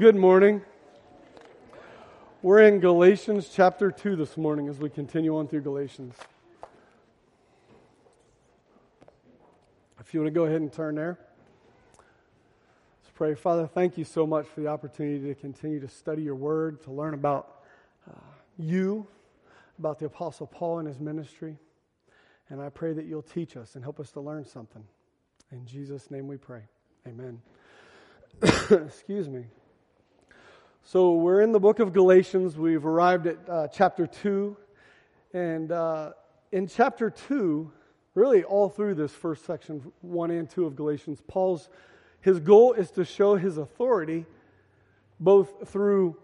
Good morning. We're in Galatians chapter 2 this morning as we continue on through Galatians. If you want to go ahead and turn there, let's pray. Father, thank you so much for the opportunity to continue to study your word, to learn about uh, you, about the Apostle Paul and his ministry. And I pray that you'll teach us and help us to learn something. In Jesus' name we pray. Amen. Excuse me. So we're in the book of Galatians. We've arrived at uh, chapter 2. And uh, in chapter 2, really all through this first section, 1 and 2 of Galatians, Paul's his goal is to show his authority both through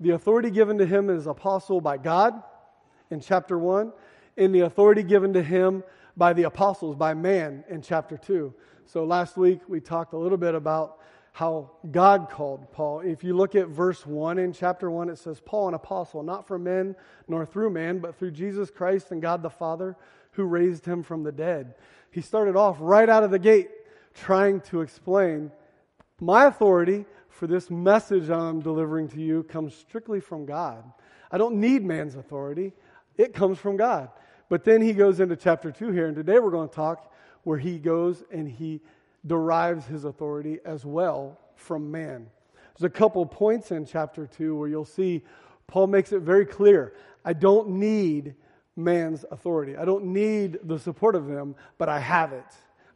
the authority given to him as apostle by God in chapter 1 and the authority given to him by the apostles, by man in chapter 2. So last week we talked a little bit about how God called Paul. If you look at verse 1 in chapter 1, it says, Paul, an apostle, not from men nor through man, but through Jesus Christ and God the Father who raised him from the dead. He started off right out of the gate trying to explain my authority for this message I'm delivering to you comes strictly from God. I don't need man's authority, it comes from God. But then he goes into chapter 2 here, and today we're going to talk where he goes and he derives his authority as well from man. There's a couple points in chapter 2 where you'll see Paul makes it very clear I don't need man's authority. I don't need the support of them, but I have it.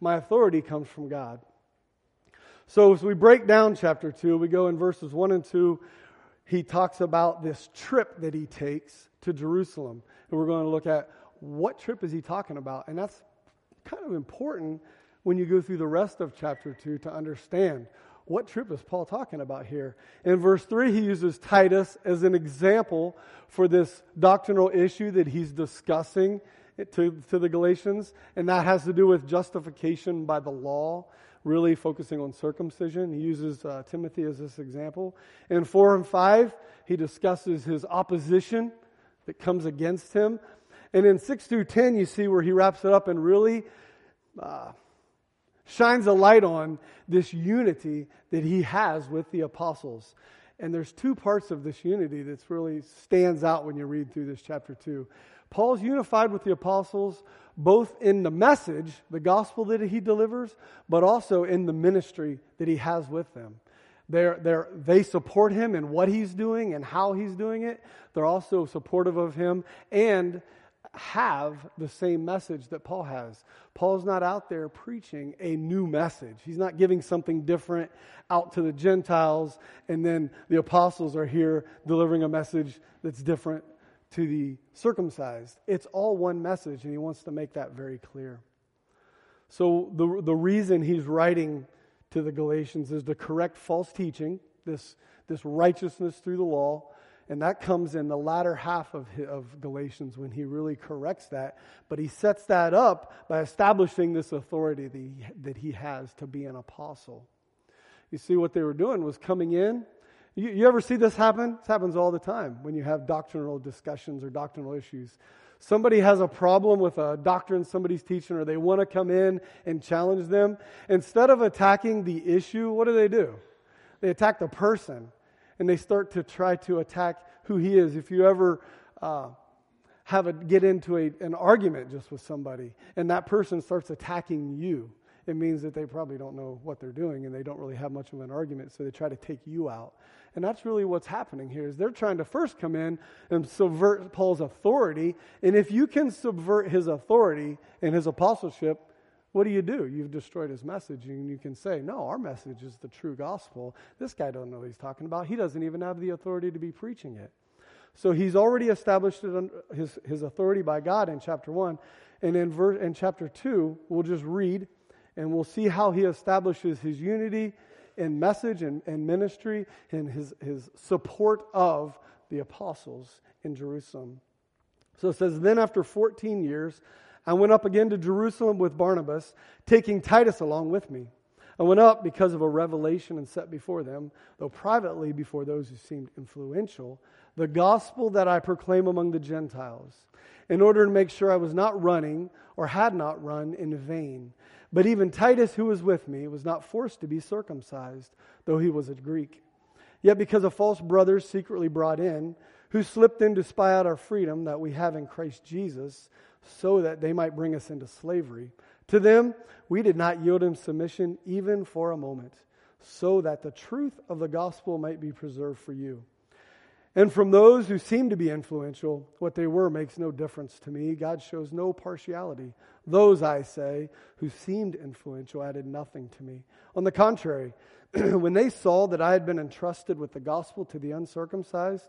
My authority comes from God. So as we break down chapter 2, we go in verses 1 and 2. He talks about this trip that he takes to Jerusalem. And we're going to look at what trip is he talking about. And that's kind of important when you go through the rest of chapter 2 to understand what trip is Paul talking about here. In verse 3, he uses Titus as an example for this doctrinal issue that he's discussing to, to the Galatians, and that has to do with justification by the law, really focusing on circumcision. He uses uh, Timothy as this example. In 4 and 5, he discusses his opposition that comes against him. And in 6 through 10, you see where he wraps it up and really. Uh, shines a light on this unity that he has with the apostles. And there's two parts of this unity that really stands out when you read through this chapter 2. Paul's unified with the apostles both in the message, the gospel that he delivers, but also in the ministry that he has with them. They're, they're, they support him in what he's doing and how he's doing it. They're also supportive of him and have the same message that Paul has. Paul's not out there preaching a new message. He's not giving something different out to the Gentiles, and then the apostles are here delivering a message that's different to the circumcised. It's all one message, and he wants to make that very clear. So, the, the reason he's writing to the Galatians is to correct false teaching, this, this righteousness through the law and that comes in the latter half of, of Galatians when he really corrects that. But he sets that up by establishing this authority that he, that he has to be an apostle. You see, what they were doing was coming in. You, you ever see this happen? This happens all the time when you have doctrinal discussions or doctrinal issues. Somebody has a problem with a doctrine somebody's teaching, or they want to come in and challenge them. Instead of attacking the issue, what do they do? They attack the person and they start to try to attack who he is. If you ever uh, have a get into a, an argument just with somebody and that person starts attacking you, it means that they probably don't know what they're doing and they don't really have much of an argument, so they try to take you out. And that's really what's happening here is they're trying to first come in and subvert Paul's authority. And if you can subvert his authority and his apostleship, what do you do? You've destroyed his message, and you can say, "No, our message is the true gospel." This guy don't know what he's talking about. He doesn't even have the authority to be preaching it. So he's already established his, his authority by God in chapter one, and in verse in chapter two, we'll just read, and we'll see how he establishes his unity in message and, and ministry, and his his support of the apostles in Jerusalem. So it says, then after 14 years. I went up again to Jerusalem with Barnabas, taking Titus along with me. I went up because of a revelation and set before them, though privately before those who seemed influential, the gospel that I proclaim among the Gentiles, in order to make sure I was not running or had not run in vain. But even Titus, who was with me, was not forced to be circumcised, though he was a Greek. Yet because of false brothers secretly brought in, who slipped in to spy out our freedom that we have in Christ Jesus, so that they might bring us into slavery, to them we did not yield in submission even for a moment, so that the truth of the gospel might be preserved for you. And from those who seem to be influential, what they were makes no difference to me. God shows no partiality. Those, I say, who seemed influential added nothing to me. On the contrary, when they saw that I had been entrusted with the gospel to the uncircumcised,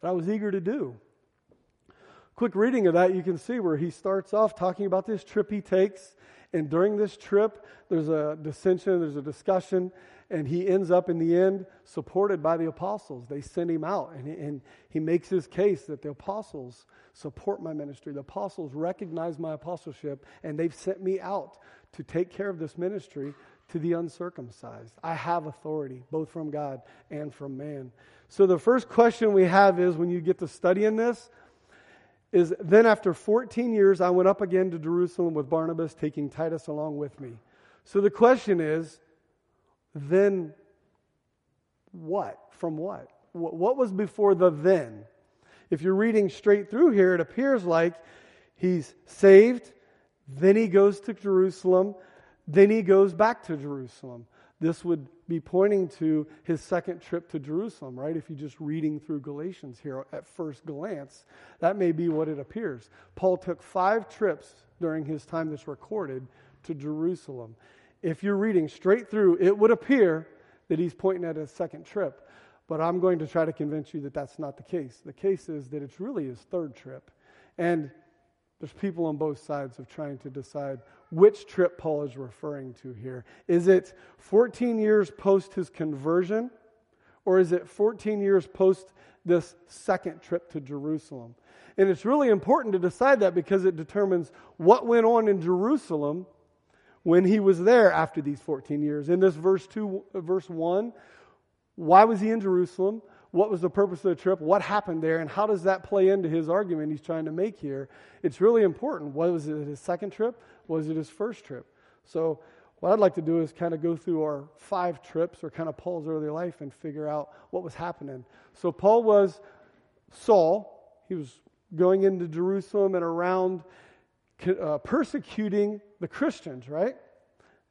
that I was eager to do. Quick reading of that, you can see where he starts off talking about this trip he takes. And during this trip, there's a dissension, there's a discussion, and he ends up in the end supported by the apostles. They send him out, and he, and he makes his case that the apostles support my ministry. The apostles recognize my apostleship, and they've sent me out to take care of this ministry to the uncircumcised. I have authority, both from God and from man. So the first question we have is when you get to studying this, is then after 14 years, I went up again to Jerusalem with Barnabas, taking Titus along with me. So the question is, then what? From what? What was before the then? If you're reading straight through here, it appears like he's saved, then he goes to Jerusalem, then he goes back to Jerusalem. This would be pointing to his second trip to Jerusalem, right? If you're just reading through Galatians here at first glance, that may be what it appears. Paul took five trips during his time that's recorded to Jerusalem. If you're reading straight through, it would appear that he's pointing at his second trip. But I'm going to try to convince you that that's not the case. The case is that it's really his third trip. And there's people on both sides of trying to decide which trip Paul is referring to here. Is it 14 years post his conversion, or is it 14 years post this second trip to Jerusalem? And it's really important to decide that because it determines what went on in Jerusalem when he was there after these 14 years. In this verse 2 verse 1, why was he in Jerusalem? What was the purpose of the trip, what happened there, and how does that play into his argument he's trying to make here. It's really important. Was it his second trip? Was it his first trip? So, what I'd like to do is kind of go through our five trips or kind of Paul's early life and figure out what was happening. So, Paul was Saul. He was going into Jerusalem and around uh, persecuting the Christians, right?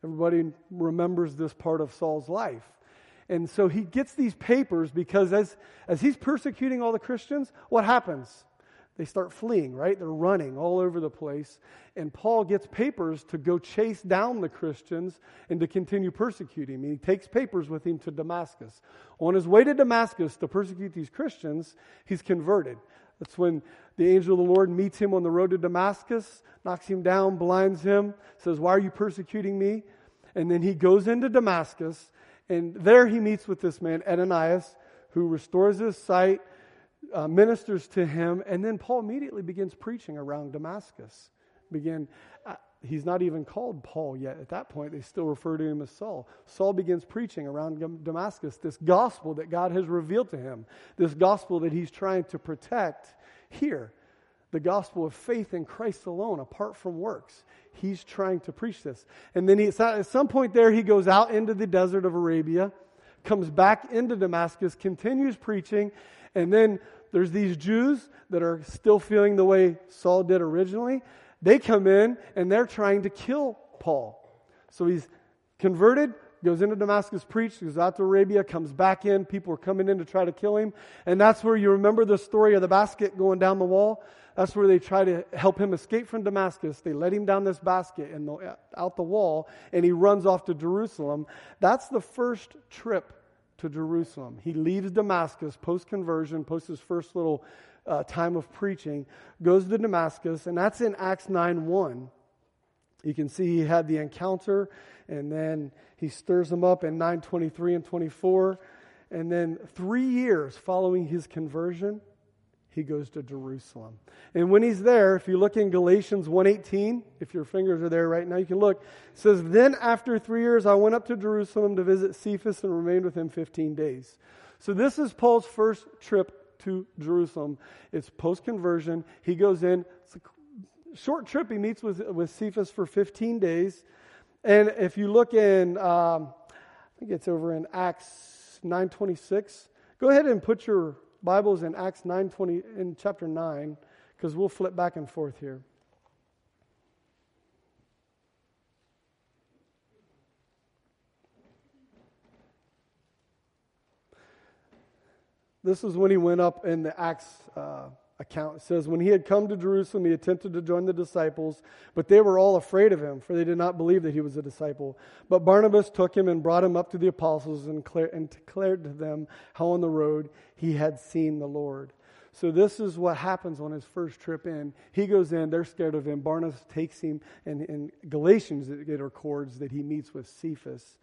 Everybody remembers this part of Saul's life. And so he gets these papers because as, as he's persecuting all the Christians, what happens? They start fleeing, right? They're running all over the place. And Paul gets papers to go chase down the Christians and to continue persecuting. And he takes papers with him to Damascus. On his way to Damascus to persecute these Christians, he's converted. That's when the angel of the Lord meets him on the road to Damascus, knocks him down, blinds him, says, Why are you persecuting me? And then he goes into Damascus and there he meets with this man, Ananias, who restores his sight, uh, ministers to him, and then Paul immediately begins preaching around Damascus. Begin, uh, he's not even called Paul yet. At that point, they still refer to him as Saul. Saul begins preaching around Damascus this gospel that God has revealed to him, this gospel that he's trying to protect here the gospel of faith in Christ alone, apart from works. He's trying to preach this. And then he, at some point there, he goes out into the desert of Arabia, comes back into Damascus, continues preaching, and then there's these Jews that are still feeling the way Saul did originally. They come in and they're trying to kill Paul. So he's converted, goes into Damascus, preached, goes out to Arabia, comes back in. People are coming in to try to kill him. And that's where you remember the story of the basket going down the wall. That's where they try to help him escape from Damascus. They let him down this basket and out the wall, and he runs off to Jerusalem. That's the first trip to Jerusalem. He leaves Damascus post conversion, post his first little uh, time of preaching, goes to Damascus, and that's in Acts 9 1. You can see he had the encounter, and then he stirs them up in 923 and 24. And then three years following his conversion, he goes to Jerusalem. And when he's there, if you look in Galatians 1:18, if your fingers are there right now, you can look. It says, "Then after 3 years I went up to Jerusalem to visit Cephas and remained with him 15 days." So this is Paul's first trip to Jerusalem. It's post-conversion. He goes in, it's a short trip. He meets with with Cephas for 15 days. And if you look in um, I think it's over in Acts 9:26. Go ahead and put your Bibles in Acts 9:20 in chapter 9 because we'll flip back and forth here. This is when he went up in the Acts uh, account. It says, When he had come to Jerusalem, he attempted to join the disciples, but they were all afraid of him, for they did not believe that he was a disciple. But Barnabas took him and brought him up to the apostles and, and declared to them how on the road he had seen the Lord. So this is what happens on his first trip in. He goes in, they're scared of him. Barnabas takes him, and in Galatians it records that he meets with Cephas,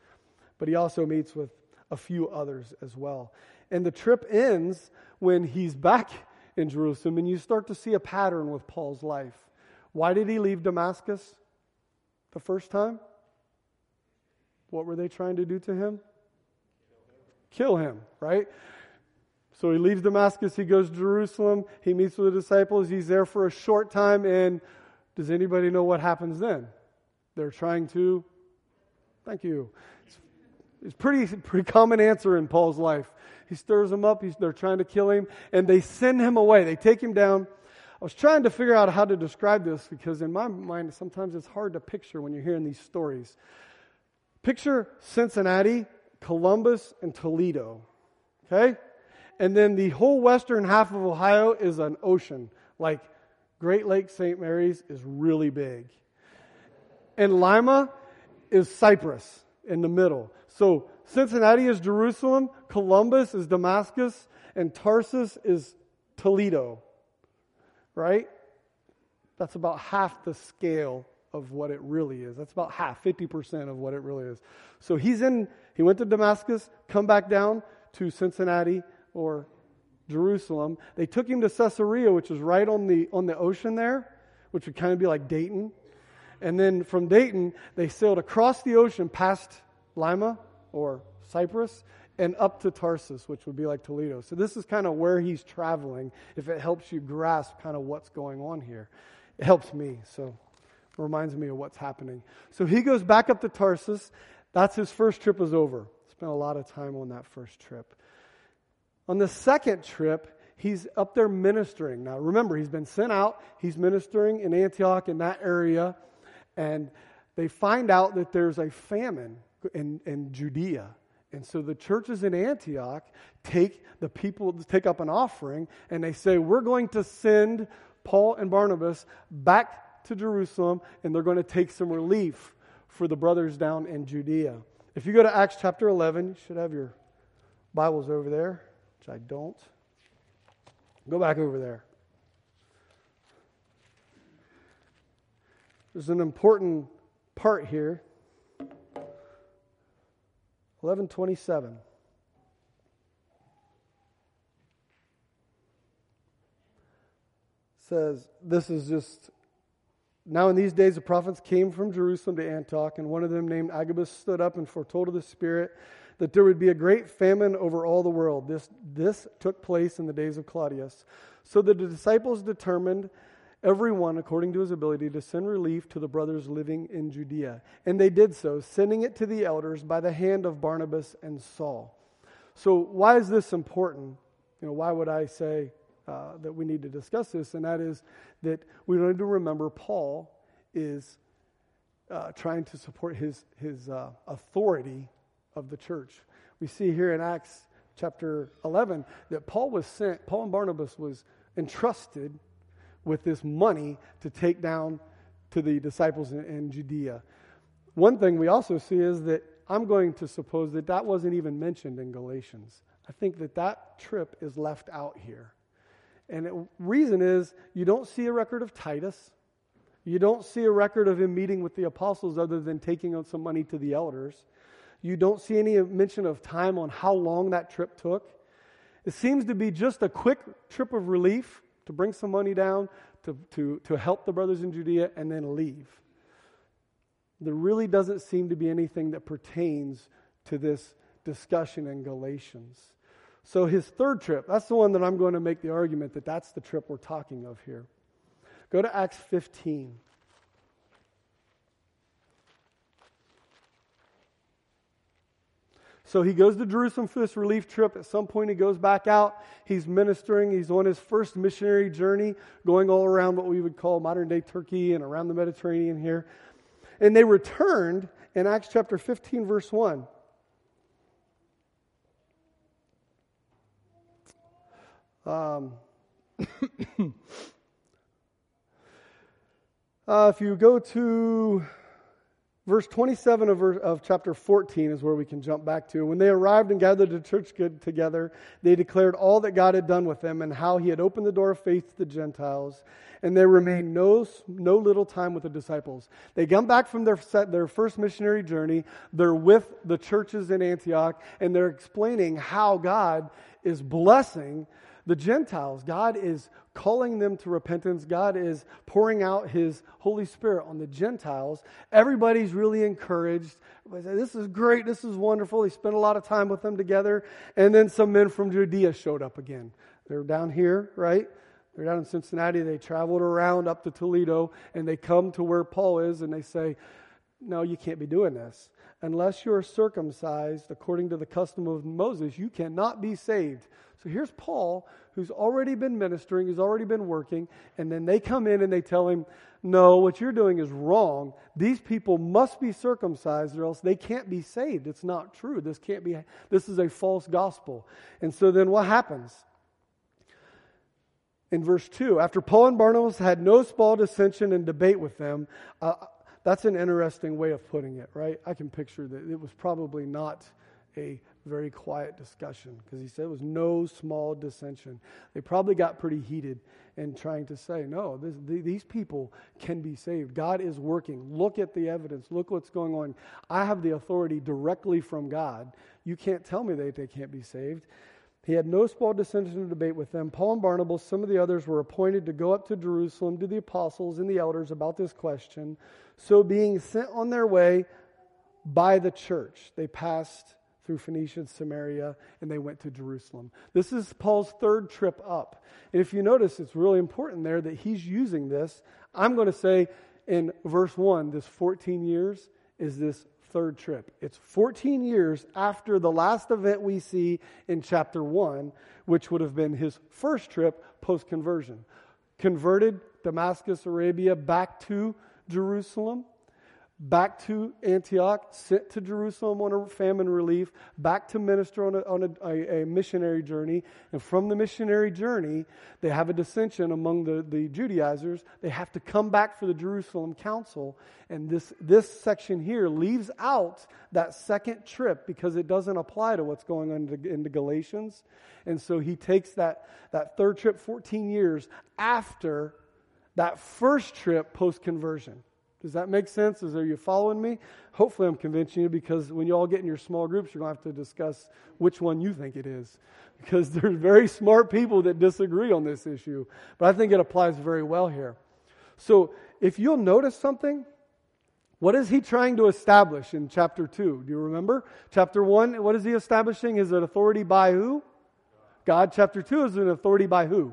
but he also meets with a few others as well. And the trip ends when he's back in Jerusalem, and you start to see a pattern with Paul's life. Why did he leave Damascus the first time? What were they trying to do to him? Kill him, right? So he leaves Damascus, he goes to Jerusalem, he meets with the disciples, he's there for a short time, and does anybody know what happens then? They're trying to, thank you. It's, it's pretty, pretty common answer in Paul's life. He stirs them up. He's, they're trying to kill him, and they send him away. They take him down. I was trying to figure out how to describe this because, in my mind, sometimes it's hard to picture when you're hearing these stories. Picture Cincinnati, Columbus, and Toledo. Okay? And then the whole western half of Ohio is an ocean. Like Great Lake St. Mary's is really big. And Lima is Cyprus in the middle. So Cincinnati is Jerusalem, Columbus is Damascus, and Tarsus is Toledo. Right? That's about half the scale of what it really is. That's about half, 50% of what it really is. So he's in, he went to Damascus, come back down to Cincinnati or Jerusalem. They took him to Caesarea, which is right on the, on the ocean there, which would kind of be like Dayton. And then from Dayton, they sailed across the ocean past Lima or Cyprus and up to Tarsus, which would be like Toledo. So this is kind of where he's traveling, if it helps you grasp kind of what's going on here. It helps me, so it reminds me of what's happening. So he goes back up to Tarsus. That's his first trip is over. Spent a lot of time on that first trip. On the second trip, he's up there ministering. Now remember, he's been sent out. He's ministering in Antioch in that area. And they find out that there's a famine in, in Judea. And so the churches in Antioch take the people take up an offering and they say, We're going to send Paul and Barnabas back to Jerusalem and they're going to take some relief for the brothers down in Judea. If you go to Acts chapter 11, you should have your Bibles over there, which I don't. Go back over there. There's an important part here 1127. Says, this is just now, in these days, the prophets came from Jerusalem to Antioch, and one of them, named Agabus, stood up and foretold of the Spirit that there would be a great famine over all the world. This, this took place in the days of Claudius. So the disciples determined everyone according to his ability to send relief to the brothers living in Judea. And they did so, sending it to the elders by the hand of Barnabas and Saul. So, why is this important? You know, why would I say uh, that we need to discuss this? And that is that we need to remember Paul is uh, trying to support his, his uh, authority of the church. We see here in Acts chapter 11 that Paul was sent, Paul and Barnabas was entrusted with this money to take down to the disciples in, in Judea. One thing we also see is that I'm going to suppose that that wasn't even mentioned in Galatians. I think that that trip is left out here. And the reason is you don't see a record of Titus. You don't see a record of him meeting with the apostles other than taking out some money to the elders. You don't see any mention of time on how long that trip took. It seems to be just a quick trip of relief to bring some money down, to, to, to help the brothers in Judea, and then leave. There really doesn't seem to be anything that pertains to this discussion in Galatians. So, his third trip, that's the one that I'm going to make the argument that that's the trip we're talking of here. Go to Acts 15. So he goes to Jerusalem for this relief trip. At some point, he goes back out. He's ministering. He's on his first missionary journey, going all around what we would call modern day Turkey and around the Mediterranean here. And they returned in Acts chapter 15, verse 1. Um, uh, if you go to verse 27 of, of, chapter 14 is where we can jump back to. When they arrived and gathered the church together, they declared all that God had done with them and how he had opened the door of faith to the Gentiles. And they remained no, no little time with the disciples. They come back from their, their first missionary journey. They're with the churches in Antioch, and they're explaining how God is blessing the Gentiles. God is calling them to repentance. God is pouring out His Holy Spirit on the Gentiles. Everybody's really encouraged. This is great. This is wonderful. He spent a lot of time with them together. And then some men from Judea showed up again. They're down here, right? They're down in Cincinnati. They traveled around up to Toledo and they come to where Paul is and they say, No, you can't be doing this. Unless you are circumcised according to the custom of Moses, you cannot be saved. So here's Paul, who's already been ministering, who's already been working, and then they come in and they tell him, No, what you're doing is wrong. These people must be circumcised or else they can't be saved. It's not true. This can't be, this is a false gospel. And so then what happens? In verse 2, after Paul and Barnabas had no small dissension and debate with them, uh, that's an interesting way of putting it, right? I can picture that it was probably not a very quiet discussion because he said it was no small dissension. They probably got pretty heated in trying to say, no, this, these people can be saved. God is working. Look at the evidence. Look what's going on. I have the authority directly from God. You can't tell me that they can't be saved. He had no small dissension to debate with them. Paul and Barnabas, some of the others, were appointed to go up to Jerusalem to the apostles and the elders about this question. So, being sent on their way by the church, they passed through Phoenicia and Samaria, and they went to Jerusalem. This is Paul's third trip up. And if you notice, it's really important there that he's using this. I'm going to say in verse 1, this 14 years is this third trip. It's 14 years after the last event we see in chapter 1, which would have been his first trip post conversion. Converted Damascus, Arabia, back to Jerusalem back to Antioch, sent to Jerusalem on a famine relief, back to minister on, a, on a, a, missionary journey. And from the missionary journey, they have a dissension among the, the Judaizers. They have to come back for the Jerusalem council. And this, this section here leaves out that second trip because it doesn't apply to what's going on into, Galatians. And so he takes that, that third trip 14 years after that first trip post conversion. Does that make sense? Is are you following me? Hopefully, I'm convincing you because when you all get in your small groups, you're going to have to discuss which one you think it is. Because there's very smart people that disagree on this issue. But I think it applies very well here. So, if you'll notice something, what is he trying to establish in chapter 2? Do you remember? Chapter 1, what is he establishing? Is it authority by who? God. Chapter 2 is an authority by who?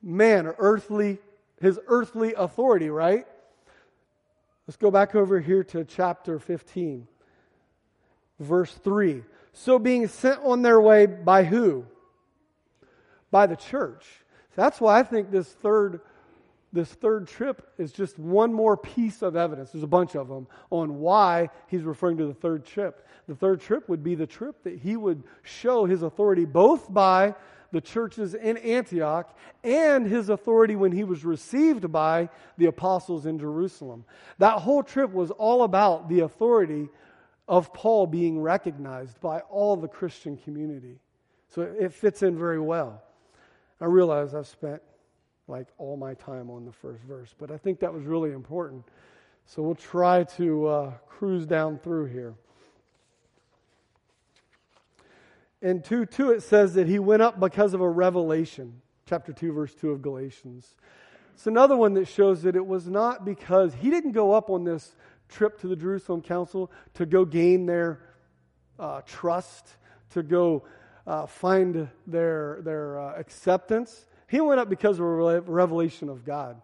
Man, earthly, his earthly authority, right? Let's go back over here to chapter 15, verse 3. So being sent on their way by who? By the church. That's why I think this third this third trip is just one more piece of evidence. There's a bunch of them on why he's referring to the third trip. The third trip would be the trip that he would show his authority both by the churches in Antioch and his authority when he was received by the apostles in Jerusalem. That whole trip was all about the authority of Paul being recognized by all the Christian community. So it fits in very well. I realize I've spent like all my time on the first verse, but I think that was really important. So we'll try to uh, cruise down through here. In 2 2, it says that he went up because of a revelation. Chapter 2, verse 2 of Galatians. It's another one that shows that it was not because he didn't go up on this trip to the Jerusalem Council to go gain their uh, trust, to go uh, find their, their uh, acceptance. He went up because of a revelation of God.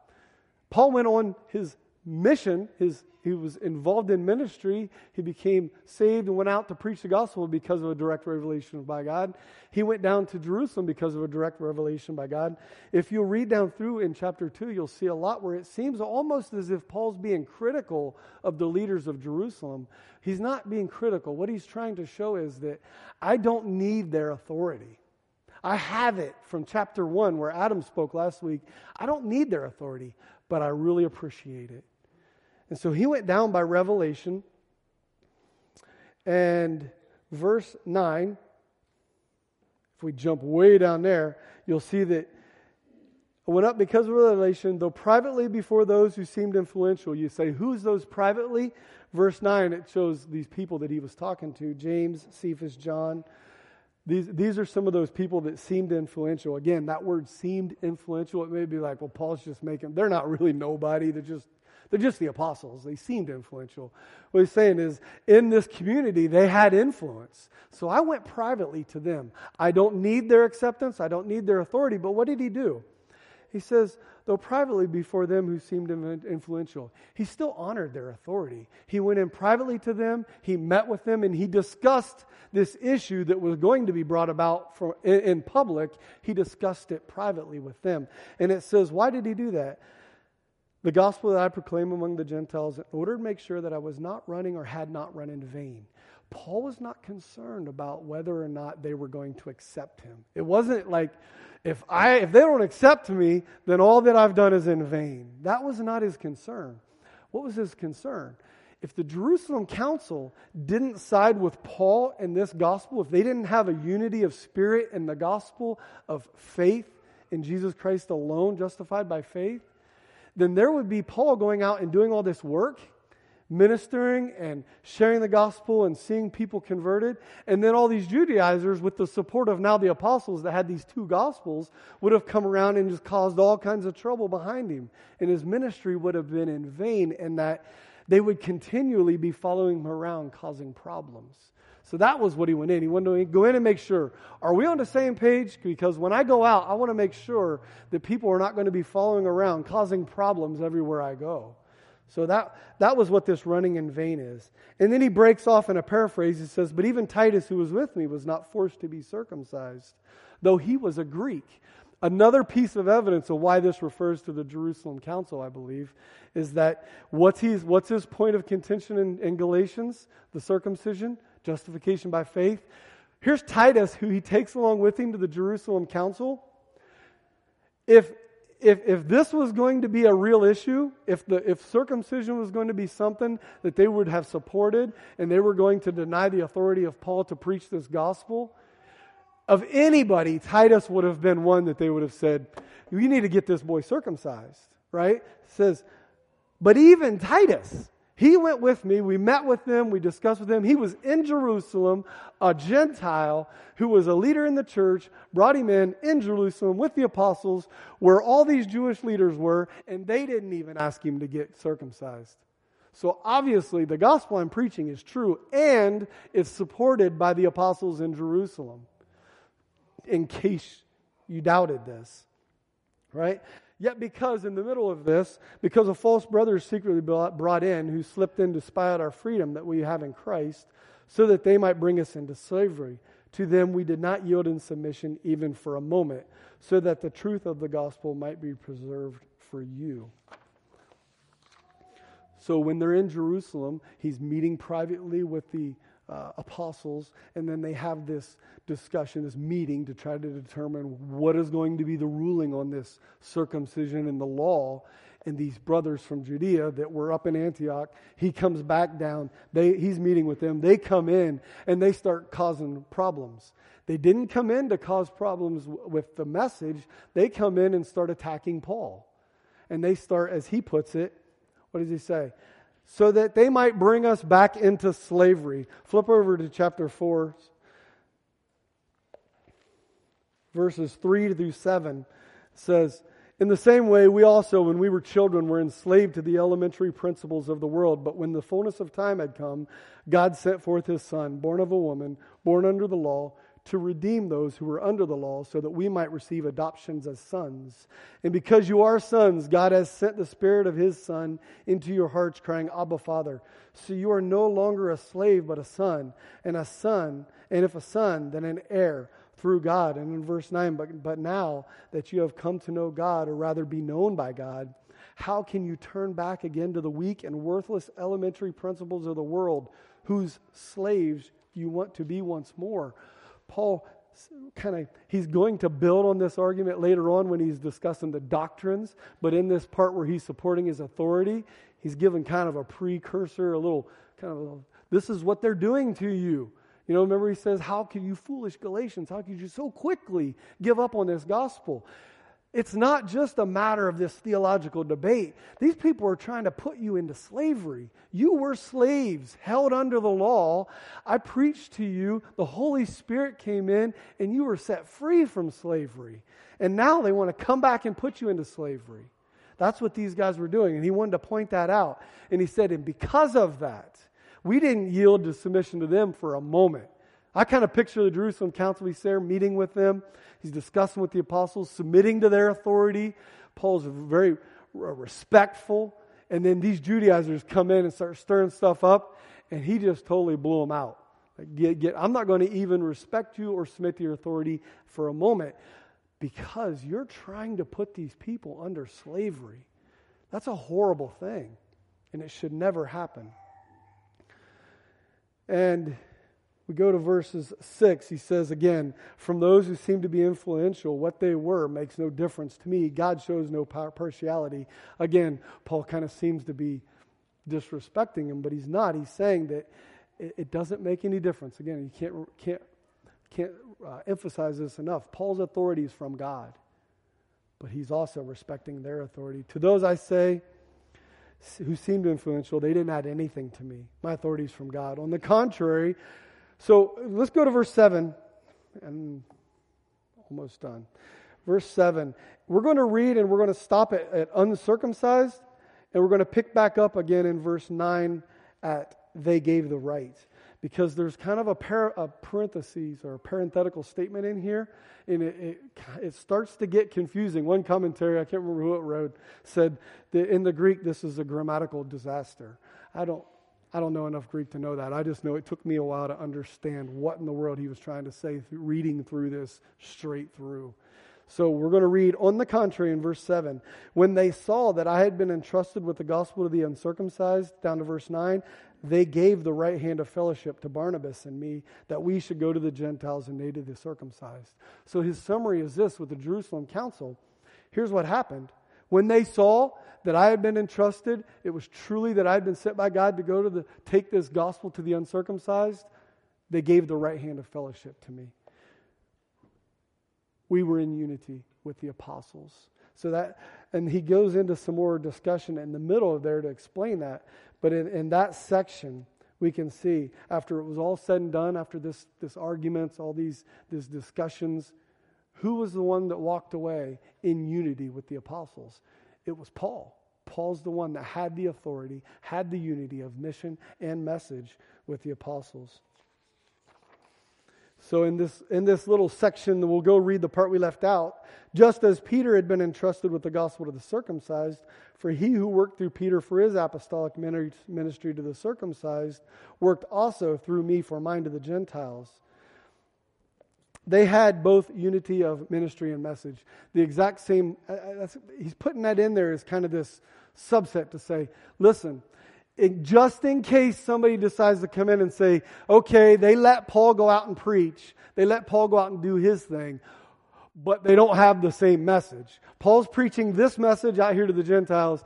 Paul went on his mission, his he was involved in ministry. He became saved and went out to preach the gospel because of a direct revelation by God. He went down to Jerusalem because of a direct revelation by God. If you read down through in chapter 2, you'll see a lot where it seems almost as if Paul's being critical of the leaders of Jerusalem. He's not being critical. What he's trying to show is that I don't need their authority. I have it from chapter 1 where Adam spoke last week. I don't need their authority, but I really appreciate it. And so he went down by revelation. And verse 9, if we jump way down there, you'll see that I went up because of revelation, though privately before those who seemed influential. You say, who's those privately? Verse 9, it shows these people that he was talking to James, Cephas, John. These, these are some of those people that seemed influential. Again, that word seemed influential. It may be like, well, Paul's just making, they're not really nobody. They're just they're just the apostles. They seemed influential. What he's saying is, in this community, they had influence. So I went privately to them. I don't need their acceptance, I don't need their authority, but what did he do? He says, though privately before them who seemed influential, he still honored their authority. He went in privately to them, he met with them, and he discussed this issue that was going to be brought about in, in public. He discussed it privately with them. And it says, why did he do that? The gospel that I proclaim among the Gentiles in order to make sure that I was not running or had not run in vain. Paul was not concerned about whether or not they were going to accept him. It wasn't like if I if they don't accept me, then all that I've done is in vain. That was not his concern. What was his concern? If the Jerusalem council didn't side with Paul in this gospel, if they didn't have a unity of spirit in the gospel of faith in Jesus Christ alone, justified by faith, then there would be Paul going out and doing all this work, ministering and sharing the gospel and seeing people converted. And then all these Judaizers, with the support of now the apostles that had these two gospels, would have come around and just caused all kinds of trouble behind him. And his ministry would have been in vain, and that they would continually be following him around, causing problems. So that was what he went in. He wanted to go in and make sure, are we on the same page? Because when I go out, I want to make sure that people are not going to be following around, causing problems everywhere I go. So that, that was what this running in vain is. And then he breaks off in a paraphrase. He says, But even Titus, who was with me, was not forced to be circumcised, though he was a Greek. Another piece of evidence of why this refers to the Jerusalem Council, I believe, is that what's, he's, what's his point of contention in, in Galatians? The circumcision? Justification by faith. Here's Titus, who he takes along with him to the Jerusalem council. If, if, if this was going to be a real issue, if, the, if circumcision was going to be something that they would have supported and they were going to deny the authority of Paul to preach this gospel, of anybody, Titus would have been one that they would have said, You need to get this boy circumcised, right? It says, but even Titus, he went with me. We met with them. We discussed with them. He was in Jerusalem, a Gentile who was a leader in the church, brought him in in Jerusalem with the apostles where all these Jewish leaders were, and they didn't even ask him to get circumcised. So obviously, the gospel I'm preaching is true and it's supported by the apostles in Jerusalem, in case you doubted this. Right? Yet, because in the middle of this, because a false brother is secretly brought in who slipped in to spy out our freedom that we have in Christ, so that they might bring us into slavery. To them we did not yield in submission even for a moment, so that the truth of the gospel might be preserved for you. So when they're in Jerusalem, he's meeting privately with the uh, apostles, and then they have this discussion, this meeting to try to determine what is going to be the ruling on this circumcision and the law. And these brothers from Judea that were up in Antioch, he comes back down. They, he's meeting with them. They come in and they start causing problems. They didn't come in to cause problems with the message, they come in and start attacking Paul. And they start, as he puts it, what does he say? So that they might bring us back into slavery. Flip over to chapter 4. verses 3 through 7 says, In the same way, we also, when we were children, were enslaved to the elementary principles of the world. But when the fullness of time had come, God sent forth his Son, born of a woman, born under the law to redeem those who were under the law so that we might receive adoptions as sons. And because you are sons, God has sent the Spirit of His Son into your hearts, crying, Abba, Father. So you are no longer a slave, but a son, and a son, and if a son, then an heir through God. And in verse 9, but, but now that you have come to know God, or rather be known by God, how can you turn back again to the weak and worthless elementary principles of the world, whose slaves you want to be once more? Paul kind of he's going to build on this argument later on when he's discussing the doctrines but in this part where he's supporting his authority he's given kind of a precursor a little kind of a, this is what they're doing to you. You know remember he says how can you foolish galatians? How could you so quickly give up on this gospel it's not just a matter of this theological debate. These people are trying to put you into slavery. You were slaves, held under the law. I preached to you, the Holy Spirit came in, and you were set free from slavery. And now they want to come back and put you into slavery. That's what these guys were doing. And he wanted to point that out. And he said, and because of that, we didn't yield to submission to them for a moment. I kind of picture the Jerusalem council. He's there meeting with them. He's discussing with the apostles, submitting to their authority. Paul's very uh, respectful. And then these Judaizers come in and start stirring stuff up, and he just totally blew them out. Like, get, get, I'm not going to even respect you or submit to your authority for a moment because you're trying to put these people under slavery. That's a horrible thing, and it should never happen. And we go to verses 6. He says again, From those who seem to be influential, what they were makes no difference to me. God shows no partiality. Again, Paul kind of seems to be disrespecting him, but he's not. He's saying that it, doesn't make any difference. Again, you can't, can't, can't uh, emphasize this enough. Paul's authority is from God, but he's also respecting their authority. To those I say, who seemed influential, they didn't add anything to me. My authority is from God. On the contrary, so let's go to verse 7 and almost done. Verse 7. We're going to read and we're going to stop at, at uncircumcised, and we're going to pick back up again in verse 9 at they gave the right. Because there's kind of a, par- a parenthesis or a parenthetical statement in here, and it, it, it, starts to get confusing. One commentary, I can't remember who it wrote, said that in the Greek this is a grammatical disaster. I don't, I don't know enough Greek to know that. I just know it took me a while to understand what in the world he was trying to say through reading through this straight through. So we're going to read, on the contrary, in verse 7. When they saw that I had been entrusted with the gospel to the uncircumcised, down to verse 9, they gave the right hand of fellowship to Barnabas and me that we should go to the Gentiles and they to the circumcised. So his summary is this with the Jerusalem council. Here's what happened. When they saw that I had been entrusted, it was truly that I had been sent by God to go to the take this gospel to the uncircumcised, they gave the right hand of fellowship to me. We were in unity with the apostles. So that and he goes into some more discussion in the middle of there to explain that. But in, in that section, we can see after it was all said and done, after this, this arguments, all these, these discussions, who was the one that walked away in unity with the apostles? It was Paul. Paul's the one that had the authority, had the unity of mission and message with the apostles. So in this in this little section, we'll go read the part we left out. Just as Peter had been entrusted with the gospel to the circumcised, for he who worked through Peter for his apostolic ministry to the circumcised worked also through me for mine to the Gentiles they had both unity of ministry and message. The exact same, uh, uh he's putting that in there as kind of this subset to say, listen, it, just in case somebody decides to come in and say, okay, they let Paul go out and preach, they let Paul go out and do his thing, but they don't have the same message. Paul's preaching this message out here to the Gentiles,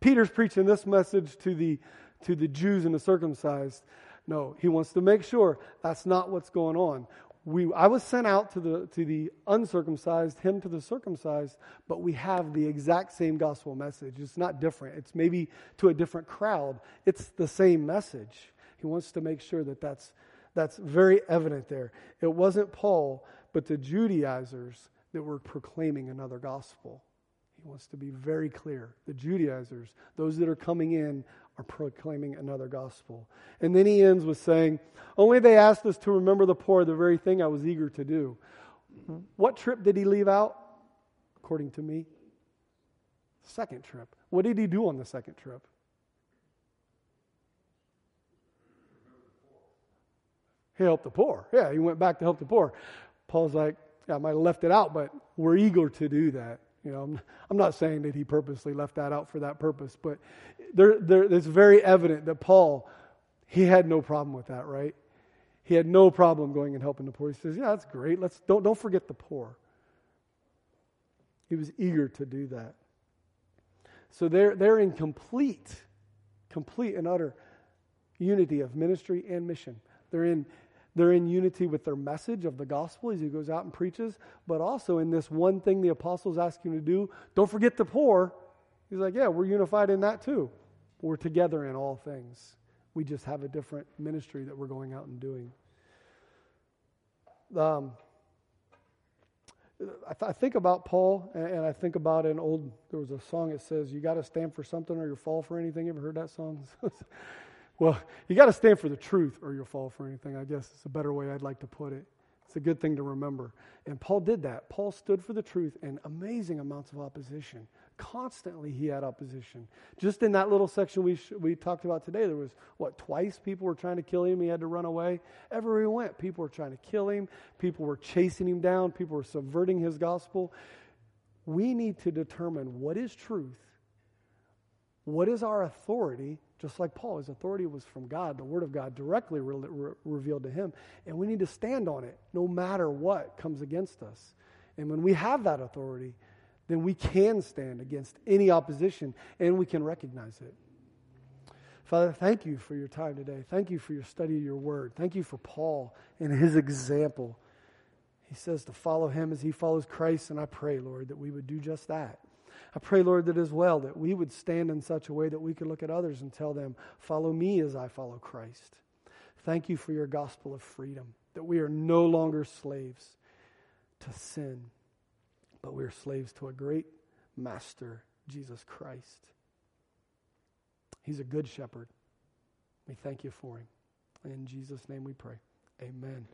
Peter's preaching this message to the, to the Jews and the circumcised. No, he wants to make sure that's not what's going on we, I was sent out to the, to the uncircumcised, him to the circumcised, but we have the exact same gospel message. It's not different. It's maybe to a different crowd. It's the same message. He wants to make sure that that's, that's very evident there. It wasn't Paul, but the Judaizers that were proclaiming another gospel. He wants to be very clear. The Judaizers, those that are coming in, are proclaiming another gospel. And then he ends with saying, Only they asked us to remember the poor, the very thing I was eager to do. What trip did he leave out, according to me? Second trip. What did he do on the second trip? He helped the poor. Yeah, he went back to help the poor. Paul's like, yeah, I might have left it out, but we're eager to do that. You know, I'm, I'm not saying that he purposely left that out for that purpose, but there, there, it's very evident that Paul, he had no problem with that, right? He had no problem going and helping the poor. He says, "Yeah, that's great. Let's don't don't forget the poor." He was eager to do that. So they're they're in complete, complete and utter unity of ministry and mission. They're in they're in unity with their message of the gospel as he goes out and preaches, but also in this one thing the apostles ask him to do don't forget the poor. He's like, yeah, we're unified in that too. We're together in all things. We just have a different ministry that we're going out and doing. Um, I, th- I, think about Paul, and, and, I think about an old. There was a song that says, "You got to stand for something, or you fall for anything." You ever heard that song? Well, you got to stand for the truth or you'll fall for anything, I guess it's a better way I'd like to put it. It's a good thing to remember. And Paul did that. Paul stood for the truth and amazing amounts of opposition. Constantly he had opposition. Just in that little section we, sh- we talked about today, there was, what, twice people were trying to kill him. He had to run away. Everywhere he went, people were trying to kill him. People were chasing him down. People were subverting his gospel. We need to determine what is truth, what is our authority, just like Paul, his authority was from God, the Word of God directly re- re- revealed to him. And we need to stand on it no matter what comes against us. And when we have that authority, then we can stand against any opposition and we can recognize it. Father, thank you for your time today. Thank you for your study of your word. Thank you for Paul and his example. He says to follow him as he follows Christ, and I pray, Lord, that we would do just that. I pray, Lord, that as well, that we would stand in such a way that we could look at others and tell them, Follow me as I follow Christ. Thank you for your gospel of freedom, that we are no longer slaves to sin, but we are slaves to a great master, Jesus Christ. He's a good shepherd. We thank you for him. In Jesus' name we pray. Amen.